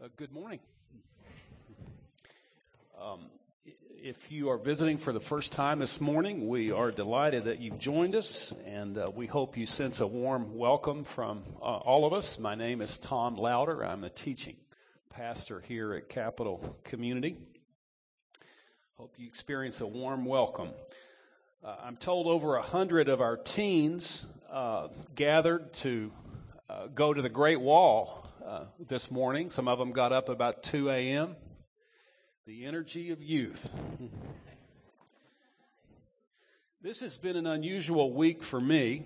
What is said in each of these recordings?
Uh, good morning. Um, if you are visiting for the first time this morning, we are delighted that you've joined us, and uh, we hope you sense a warm welcome from uh, all of us. My name is Tom Louder. I'm a teaching pastor here at Capital Community. Hope you experience a warm welcome. Uh, I'm told over a hundred of our teens uh, gathered to uh, go to the Great Wall uh, this morning. Some of them got up about 2 a.m. The energy of youth. this has been an unusual week for me.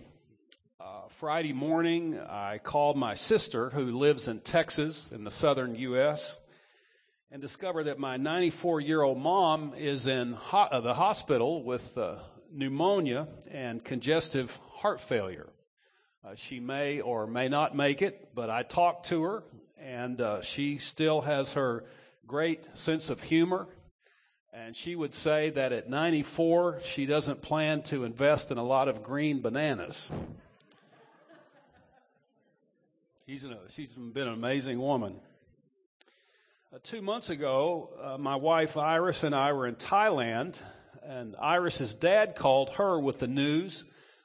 Uh, Friday morning, I called my sister, who lives in Texas in the southern U.S., and discovered that my 94 year old mom is in ho- uh, the hospital with uh, pneumonia and congestive heart failure. Uh, she may or may not make it, but I talked to her, and uh, she still has her great sense of humor. And she would say that at 94, she doesn't plan to invest in a lot of green bananas. She's, an, she's been an amazing woman. Uh, two months ago, uh, my wife Iris and I were in Thailand, and Iris's dad called her with the news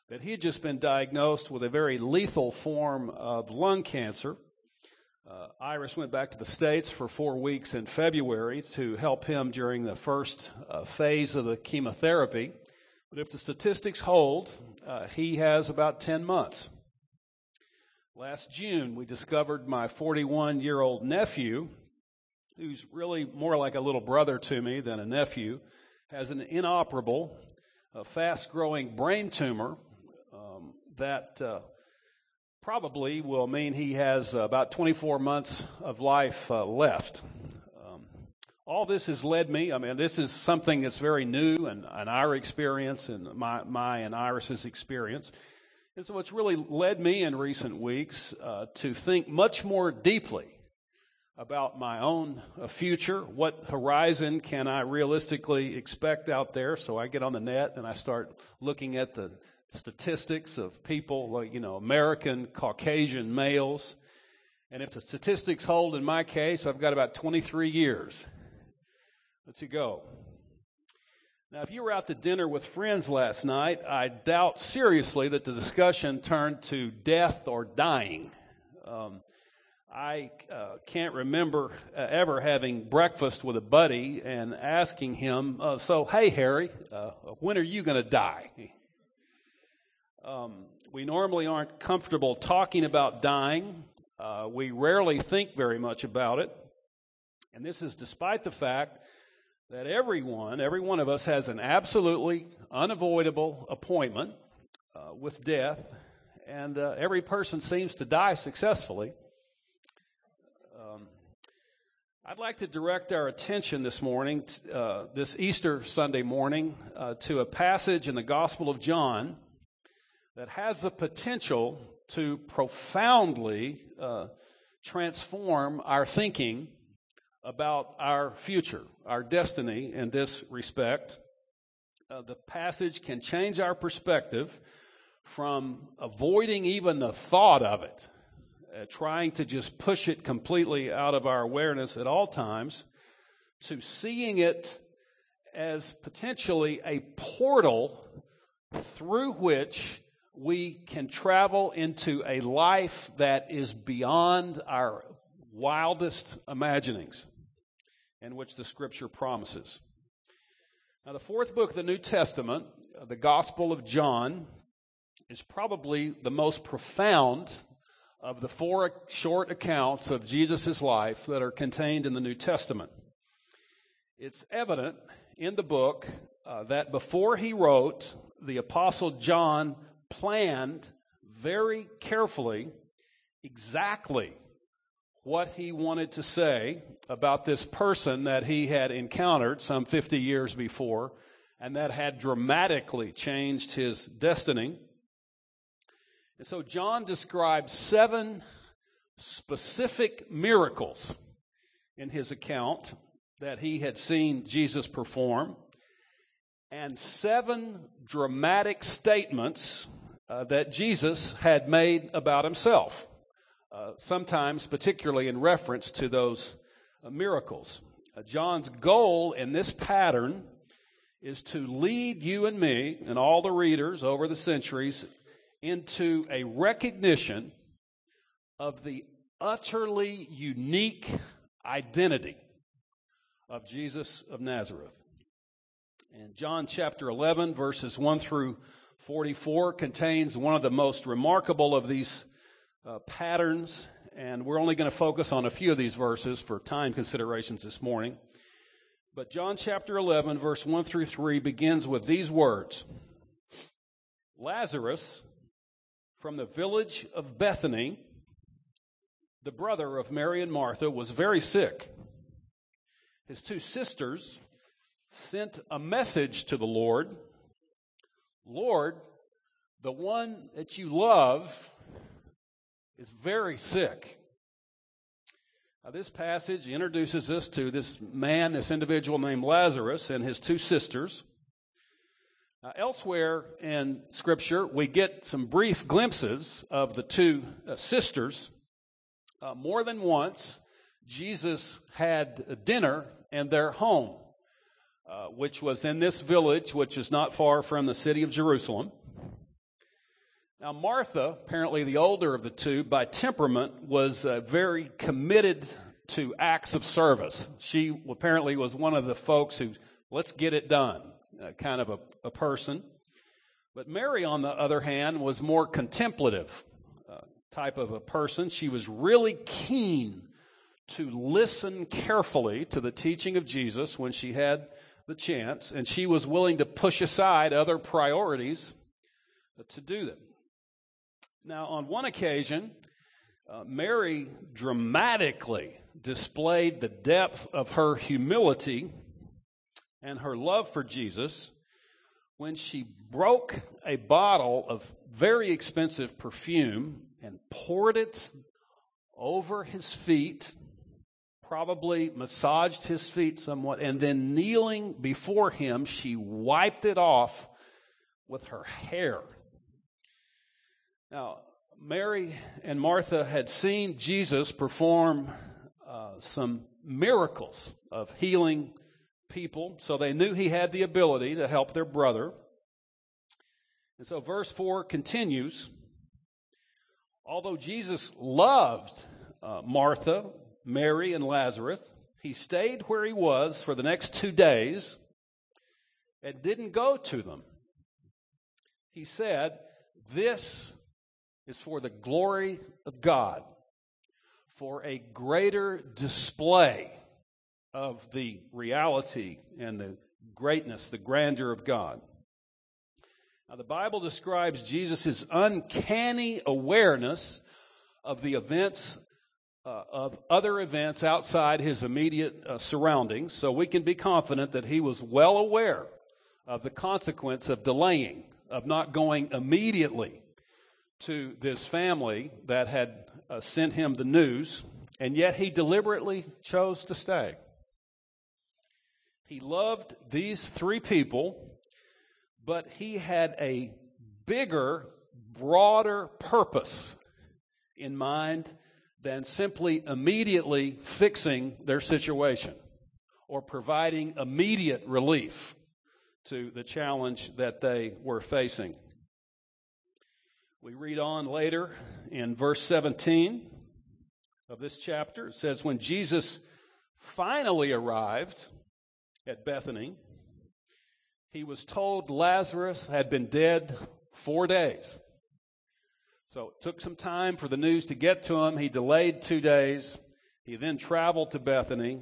that he had just been diagnosed with a very lethal form of lung cancer. Uh, Iris went back to the States for four weeks in February to help him during the first uh, phase of the chemotherapy. But if the statistics hold, uh, he has about 10 months. Last June, we discovered my 41 year old nephew, who's really more like a little brother to me than a nephew, has an inoperable, fast growing brain tumor that uh, probably will mean he has about 24 months of life uh, left. Um, all this has led me, I mean, this is something that's very new and, and our experience and my, my and Iris's experience. And so it's really led me in recent weeks uh, to think much more deeply about my own uh, future. What horizon can I realistically expect out there? So I get on the net and I start looking at the statistics of people, like, you know, American Caucasian males. And if the statistics hold in my case, I've got about 23 years. Let's go. Now, if you were out to dinner with friends last night, I doubt seriously that the discussion turned to death or dying. Um, I uh, can't remember uh, ever having breakfast with a buddy and asking him, uh, So, hey, Harry, uh, when are you going to die? Um, we normally aren't comfortable talking about dying. Uh, we rarely think very much about it. And this is despite the fact that everyone, every one of us, has an absolutely unavoidable appointment uh, with death, and uh, every person seems to die successfully. Um, I'd like to direct our attention this morning, uh, this Easter Sunday morning, uh, to a passage in the Gospel of John that has the potential to profoundly uh, transform our thinking about our future, our destiny in this respect. Uh, the passage can change our perspective from avoiding even the thought of it, uh, trying to just push it completely out of our awareness at all times, to seeing it as potentially a portal through which we can travel into a life that is beyond our wildest imaginings, and which the scripture promises. Now, the fourth book of the New Testament, the Gospel of John, is probably the most profound of the four short accounts of Jesus' life that are contained in the New Testament. It's evident in the book uh, that before he wrote, the Apostle John planned very carefully exactly what he wanted to say about this person that he had encountered some 50 years before and that had dramatically changed his destiny. And so John describes seven specific miracles in his account that he had seen Jesus perform and seven dramatic statements uh, that Jesus had made about himself. uh, sometimes particularly in reference to those uh, miracles. Uh, John's goal in this pattern is to lead you and me and all the readers over the centuries into a recognition of the utterly unique identity of Jesus of Nazareth. In John chapter 11, verses 1 through 44, contains one of the most remarkable of these uh, patterns. And we're only going to focus on a few of these verses for time considerations this morning. But John chapter 11, verse 1 through 3 begins with these words Lazarus from the village of Bethany, the brother of Mary and Martha, was very sick. His two sisters sent a message to the Lord Lord, the one that you love is very sick. Now, this passage introduces us to this man, this individual named Lazarus, and his two sisters. Uh, elsewhere in Scripture, we get some brief glimpses of the two uh, sisters. Uh, more than once, Jesus had dinner in their home, uh, which was in this village, which is not far from the city of Jerusalem. Now, Martha, apparently the older of the two, by temperament, was uh, very committed to acts of service. She apparently was one of the folks who, let's get it done, uh, kind of a, a, person. But Mary, on the other hand, was more contemplative uh, type of a person. She was really keen to listen carefully to the teaching of Jesus when she had the chance, and she was willing to push aside other priorities to do them. Now, on one occasion, uh, Mary dramatically displayed the depth of her humility and her love for Jesus when she broke a bottle of very expensive perfume and poured it over his feet, probably massaged his feet somewhat, and then kneeling before him, she wiped it off with her hair. Now, Mary and Martha had seen Jesus perform uh, some miracles of healing people, so they knew he had the ability to help their brother. And so, verse 4 continues Although Jesus loved uh, Martha, Mary, and Lazarus, he stayed where he was for the next two days and didn't go to them. He said, This is for the glory of God, for a greater display of the reality and the greatness, the grandeur of God. Now, the Bible describes Jesus' uncanny awareness of the events, uh, of other events outside his immediate uh, surroundings, so we can be confident that he was well aware of the consequence of delaying, of not going immediately to this family that had uh, sent him the news, and yet he deliberately chose to stay. He loved these three people, but he had a bigger, broader purpose in mind than simply immediately fixing their situation or providing immediate relief to the challenge that they were facing. We read on later in verse 17 of this chapter. It says, When Jesus finally arrived at Bethany, he was told Lazarus had been dead four days. So it took some time for the news to get to him. He delayed two days. He then traveled to Bethany.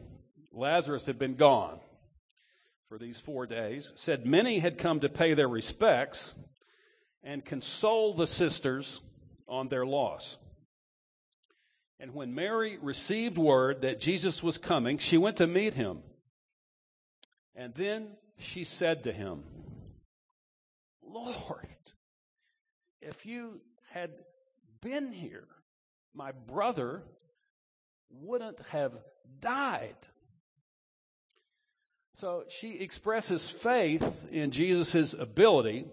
Lazarus had been gone for these four days. Said many had come to pay their respects and console the sisters on their loss. And when Mary received word that Jesus was coming, she went to meet him. And then she said to him, Lord, if you had been here, my brother wouldn't have died. So she expresses faith in Jesus' ability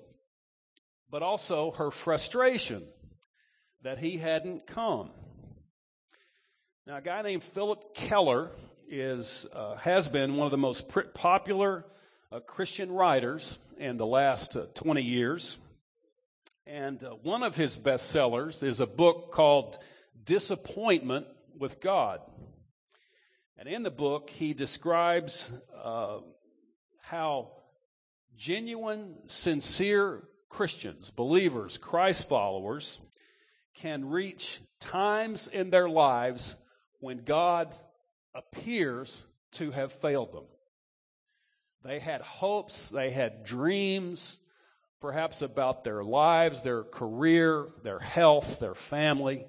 but also her frustration that he hadn't come. Now, a guy named Philip Keller is, uh, has been one of the most popular uh, Christian writers in the last uh, 20 years. And uh, one of his bestsellers is a book called Disappointment with God. And in the book, he describes uh, how genuine, sincere Christians, believers, Christ followers, can reach times in their lives when God appears to have failed them. They had hopes, they had dreams, perhaps about their lives, their career, their health, their family.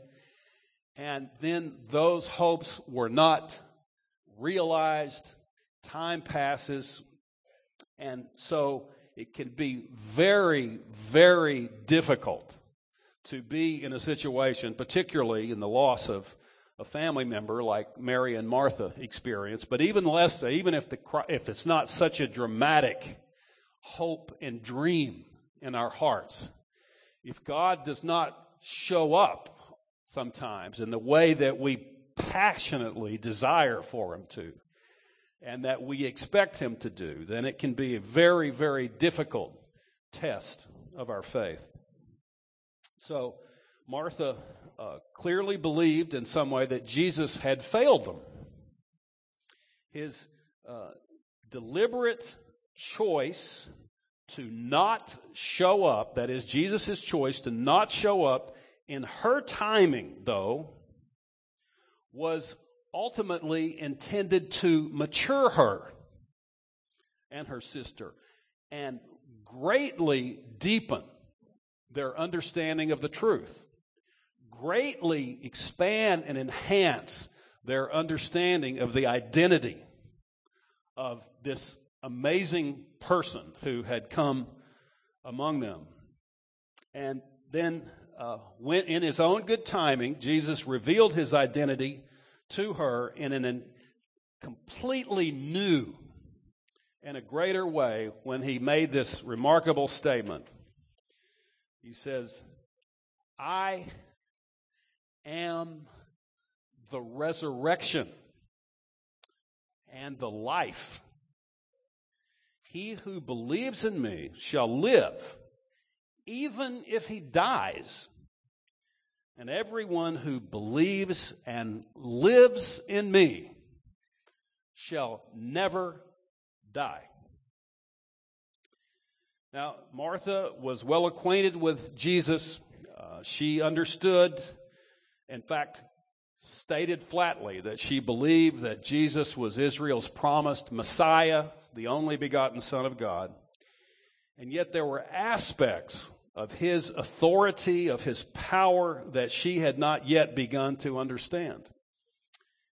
And then those hopes were not realized. Time passes. And so it can be very, very difficult to be in a situation, particularly in the loss of a family member like Mary and Martha experienced, but even less even if, the, if it's not such a dramatic hope and dream in our hearts, if God does not show up sometimes in the way that we passionately desire for Him to, and that we expect Him to do, then it can be a very, very difficult test of our faith. So, Martha uh, clearly believed in some way that Jesus had failed them. His uh, deliberate choice to not show up, that is, Jesus' choice to not show up in her timing, though, was ultimately intended to mature her and her sister and greatly deepen their understanding of the truth greatly expand and enhance their understanding of the identity of this amazing person who had come among them. And then, uh, went in his own good timing, Jesus revealed his identity to her in an completely new and a greater way when he made this remarkable statement. He says, I am the resurrection and the life. He who believes in me shall live, even if he dies. And everyone who believes and lives in me shall never die. Now, Martha was well acquainted with Jesus. Uh, she understood in fact, stated flatly that she believed that Jesus was Israel's promised Messiah, the only begotten Son of God. And yet there were aspects of his authority, of his power that she had not yet begun to understand.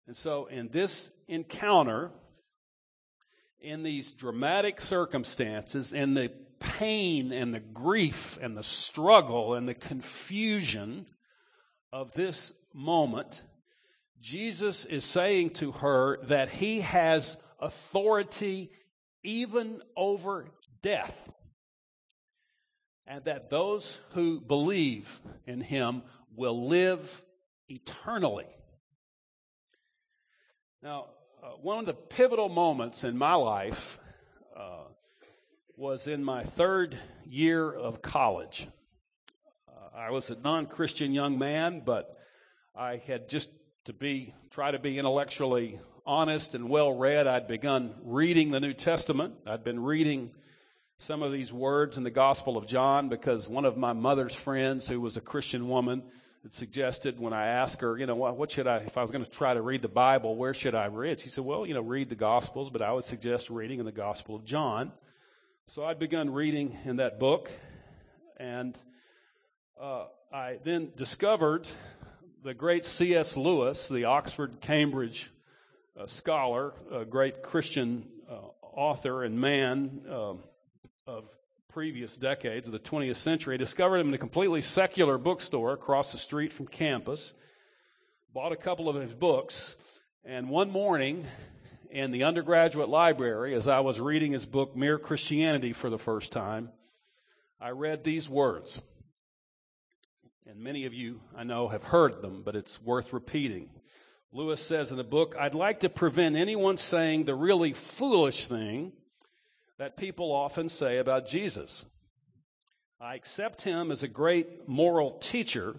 And so in this encounter, in these dramatic circumstances, in the pain and the grief and the struggle and the confusion, of this moment, Jesus is saying to her that he has authority even over death. And that those who believe in him will live eternally. Now, uh, one of the pivotal moments in my life uh, was in my third year of college. I was a non Christian young man, but I had just to be, try to be intellectually honest and well read. I'd begun reading the New Testament. I'd been reading some of these words in the Gospel of John because one of my mother's friends, who was a Christian woman, had suggested when I asked her, you know, what, should I, if I was going to try to read the Bible, where should I read? She said, well, you know, read the Gospels, but I would suggest reading in the Gospel of John. So I'd begun reading in that book, and uh, I then discovered the great C.S. Lewis, the Oxford Cambridge uh, scholar, a great Christian uh, author and man uh, of previous decades of the 20th century. I discovered him in a completely secular bookstore across the street from campus. Bought a couple of his books, and one morning in the undergraduate library, as I was reading his book, Mere Christianity, for the first time, I read these words and many of you, I know, have heard them, but it's worth repeating. Lewis says in the book, I'd like to prevent anyone saying the really foolish thing that people often say about Jesus. I accept him as a great moral teacher,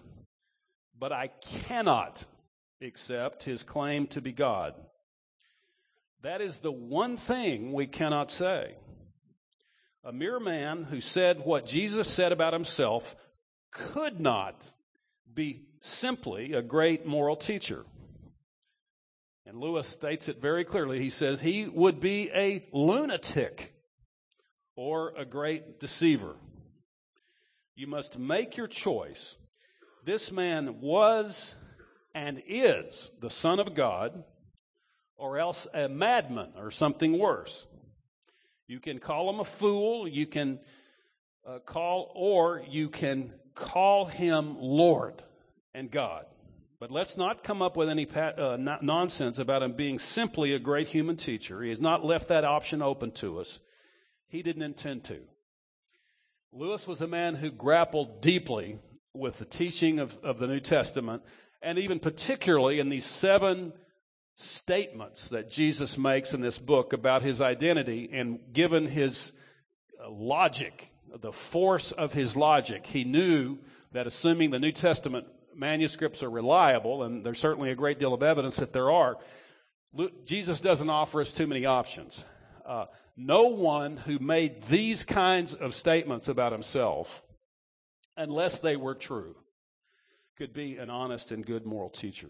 but I cannot accept his claim to be God. That is the one thing we cannot say. A mere man who said what Jesus said about himself could not be simply a great moral teacher. And Lewis states it very clearly. He says he would be a lunatic or a great deceiver. You must make your choice. This man was and is the Son of God, or else a madman or something worse. You can call him a fool, you can uh, call, or you can call him Lord and God. But let's not come up with any pat, uh, nonsense about him being simply a great human teacher. He has not left that option open to us. He didn't intend to. Lewis was a man who grappled deeply with the teaching of, of the New Testament, and even particularly in these seven statements that Jesus makes in this book about his identity, and given his uh, logic, the force of his logic, he knew that assuming the New Testament manuscripts are reliable, and there's certainly a great deal of evidence that there are, Jesus doesn't offer us too many options. Uh, no one who made these kinds of statements about himself, unless they were true, could be an honest and good moral teacher.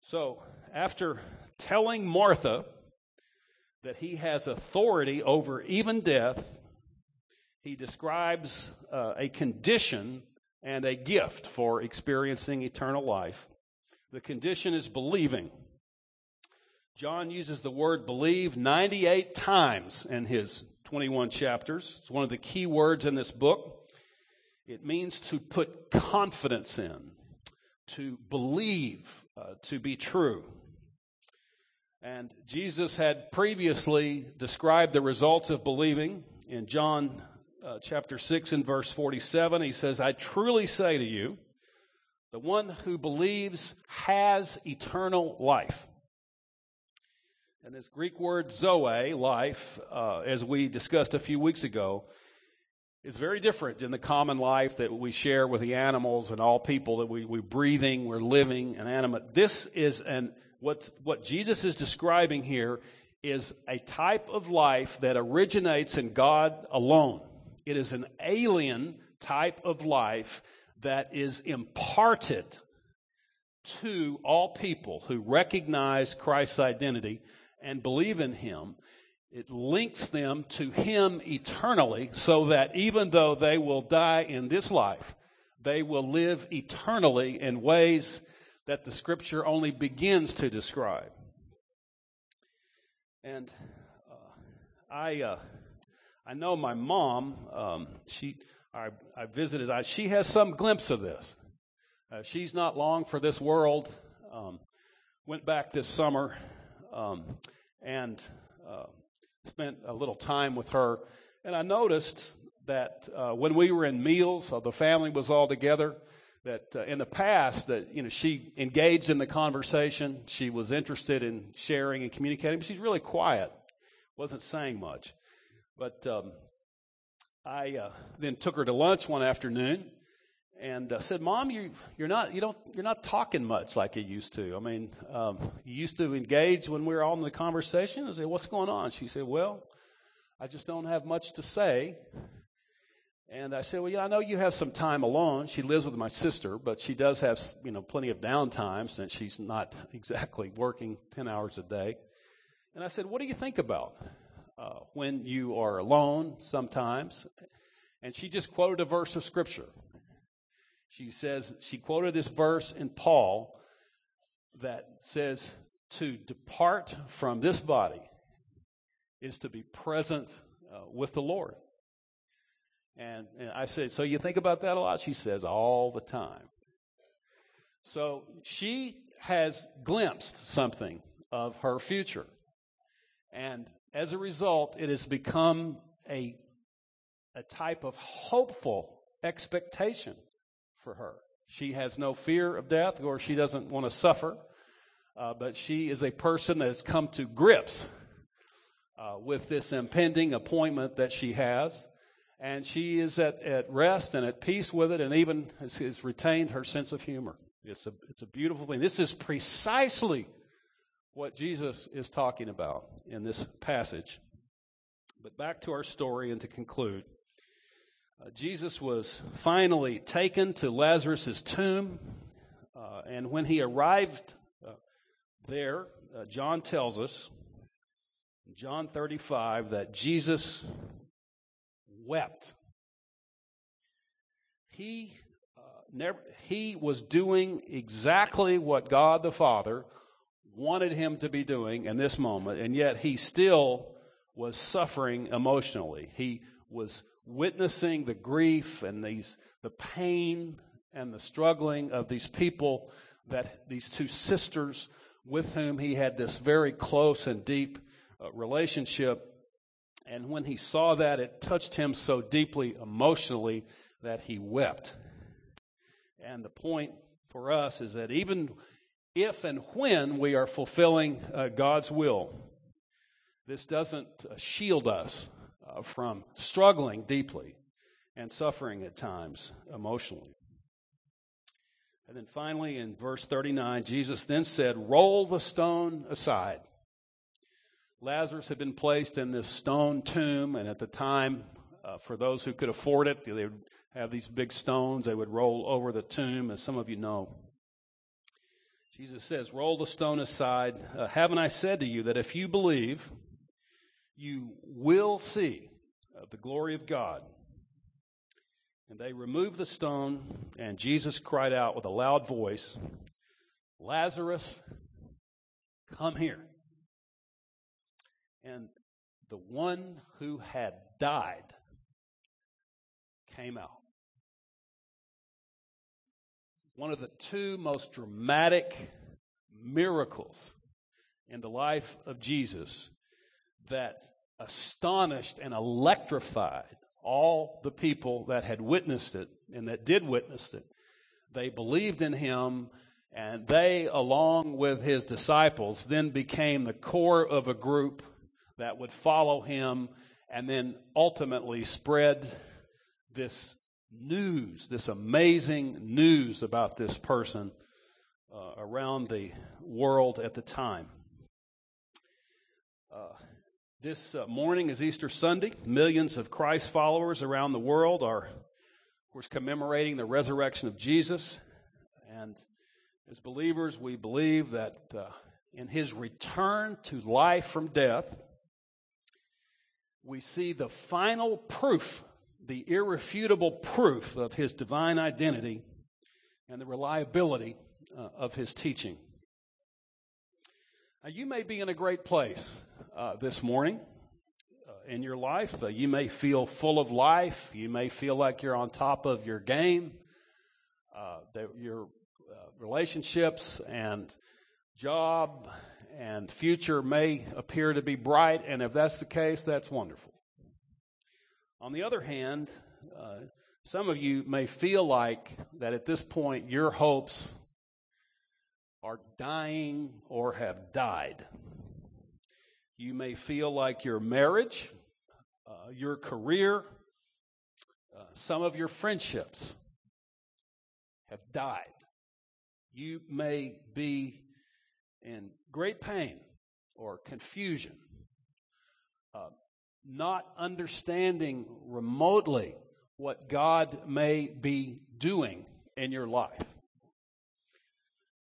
So, after telling Martha that he has authority over even death, he describes uh, a condition and a gift for experiencing eternal life. The condition is believing. John uses the word believe 98 times in his 21 chapters. It's one of the key words in this book. It means to put confidence in, to believe, uh, to be true. And Jesus had previously described the results of believing in John uh, chapter 6 and verse 47. He says, I truly say to you, the one who believes has eternal life. And this Greek word zoe, life, uh, as we discussed a few weeks ago, is very different in the common life that we share with the animals and all people that we, we're breathing, we're living, and animate. This is an, what, what Jesus is describing here is a type of life that originates in God alone. It is an alien type of life that is imparted to all people who recognize Christ's identity and believe in him, it links them to him eternally so that even though they will die in this life, they will live eternally in ways that the scripture only begins to describe. And uh, I, uh, I know my mom, um, she, I, I visited, I, she has some glimpse of this. Uh, she's not long for this world. Um, went back this summer um, and uh, spent a little time with her. And I noticed that uh, when we were in meals, uh, the family was all together. That uh, in the past, that you know, she engaged in the conversation. She was interested in sharing and communicating, but she's really quiet, wasn't saying much. But um, I uh, then took her to lunch one afternoon, and uh, said, "Mom, you you're not you don't you're not talking much like you used to. I mean, um, you used to engage when we were all in the conversation." I said, "What's going on?" She said, "Well, I just don't have much to say." And I said, "Well, yeah, I know you have some time alone. She lives with my sister, but she does have you know plenty of downtime since she's not exactly working ten hours a day." And I said, "What do you think about uh, when you are alone sometimes?" And she just quoted a verse of scripture. She says, she quoted this verse in Paul that says, to depart from this body is to be present uh, with the Lord. And, and I said, So you think about that a lot? She says, All the time. So she has glimpsed something of her future. And as a result, it has become a, a type of hopeful expectation for her. She has no fear of death, or she doesn't want to suffer uh, but she is a person that has come to grips uh, with this impending appointment that she has. And she is at, at rest and at peace with it and even has, has retained her sense of humor. It's a, it's a beautiful thing. This is precisely what Jesus is talking about in this passage. But back to our story and to conclude. Uh, Jesus was finally taken to Lazarus' tomb, uh, and when he arrived uh, there, uh, John tells us, John 35, that Jesus wept. He, uh, never, he was doing exactly what God the Father wanted him to be doing in this moment, and yet he still was suffering emotionally. He was witnessing the grief and these the pain and the struggling of these people that these two sisters with whom he had this very close and deep uh, relationship and when he saw that it touched him so deeply emotionally that he wept and the point for us is that even if and when we are fulfilling uh, God's will this doesn't uh, shield us uh, from struggling deeply and suffering at times emotionally. And then finally, in verse 39, Jesus then said, Roll the stone aside. Lazarus had been placed in this stone tomb, and at the time, uh, for those who could afford it, they would have these big stones they would roll over the tomb, as some of you know. Jesus says, Roll the stone aside. Uh, haven't I said to you that if you believe, you will see uh, the glory of God. And they removed the stone, and Jesus cried out with a loud voice, Lazarus, come here. And the one who had died came out. One of the two most dramatic miracles in the life of Jesus that astonished and electrified all the people that had witnessed it and that did witness it. They believed in him, and they, along with his disciples, then became the core of a group that would follow him and then ultimately spread this news, this amazing news about this person uh, around the world at the time. Uh, this uh, morning is Easter Sunday. Millions of Christ followers around the world are, of course, commemorating the resurrection of Jesus. And as believers, we believe that uh, in his return to life from death, we see the final proof, the irrefutable proof of his divine identity and the reliability uh, of his teaching. Now, you may be in a great place uh, this morning uh, in your life. Uh, you may feel full of life. You may feel like you're on top of your game. Uh, your uh, relationships and job and future may appear to be bright, and if that's the case, that's wonderful. On the other hand, uh, some of you may feel like that at this point your hopes are dying or have died. You may feel like your marriage, uh, your career, uh, some of your friendships have died. You may be in great pain or confusion, uh, not understanding remotely what God may be doing in your life.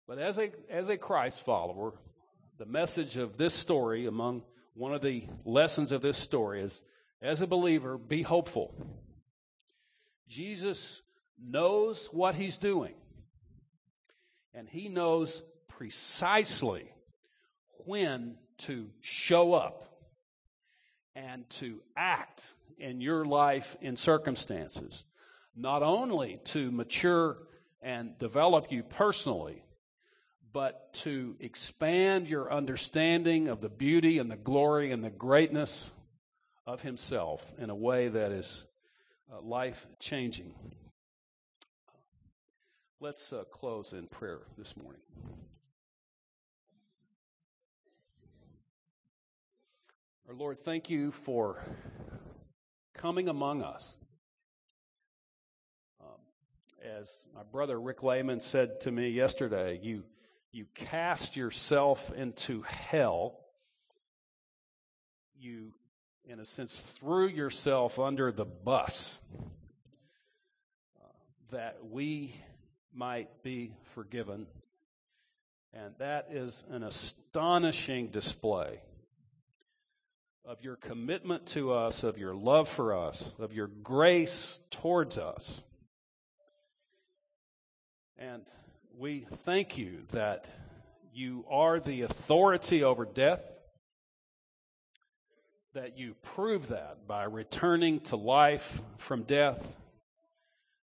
But as a, as a Christ follower, the message of this story, among one of the lessons of this story, is as a believer, be hopeful. Jesus knows what he's doing, and he knows precisely when to show up and to act in your life in circumstances, not only to mature and develop you personally, but to expand your understanding of the beauty and the glory and the greatness of Himself in a way that is uh, life changing. Let's uh, close in prayer this morning. Our Lord, thank you for coming among us. Um, as my brother Rick Lehman said to me yesterday, you, you cast yourself into hell. You, in a sense, threw yourself under the bus uh, that we might be forgiven. And that is an astonishing display of your commitment to us, of your love for us, of your grace towards us. And we thank you that you are the authority over death, that you prove that by returning to life from death,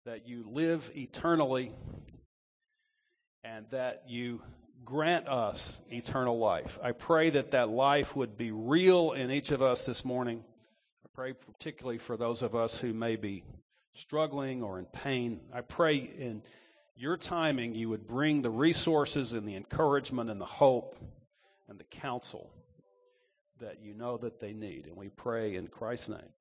that you live eternally, and that you grant us eternal life. I pray that that life would be real in each of us this morning. I pray particularly for those of us who may be struggling or in pain. I pray in your timing you would bring the resources and the encouragement and the hope and the counsel that you know that they need. And we pray in Christ's name.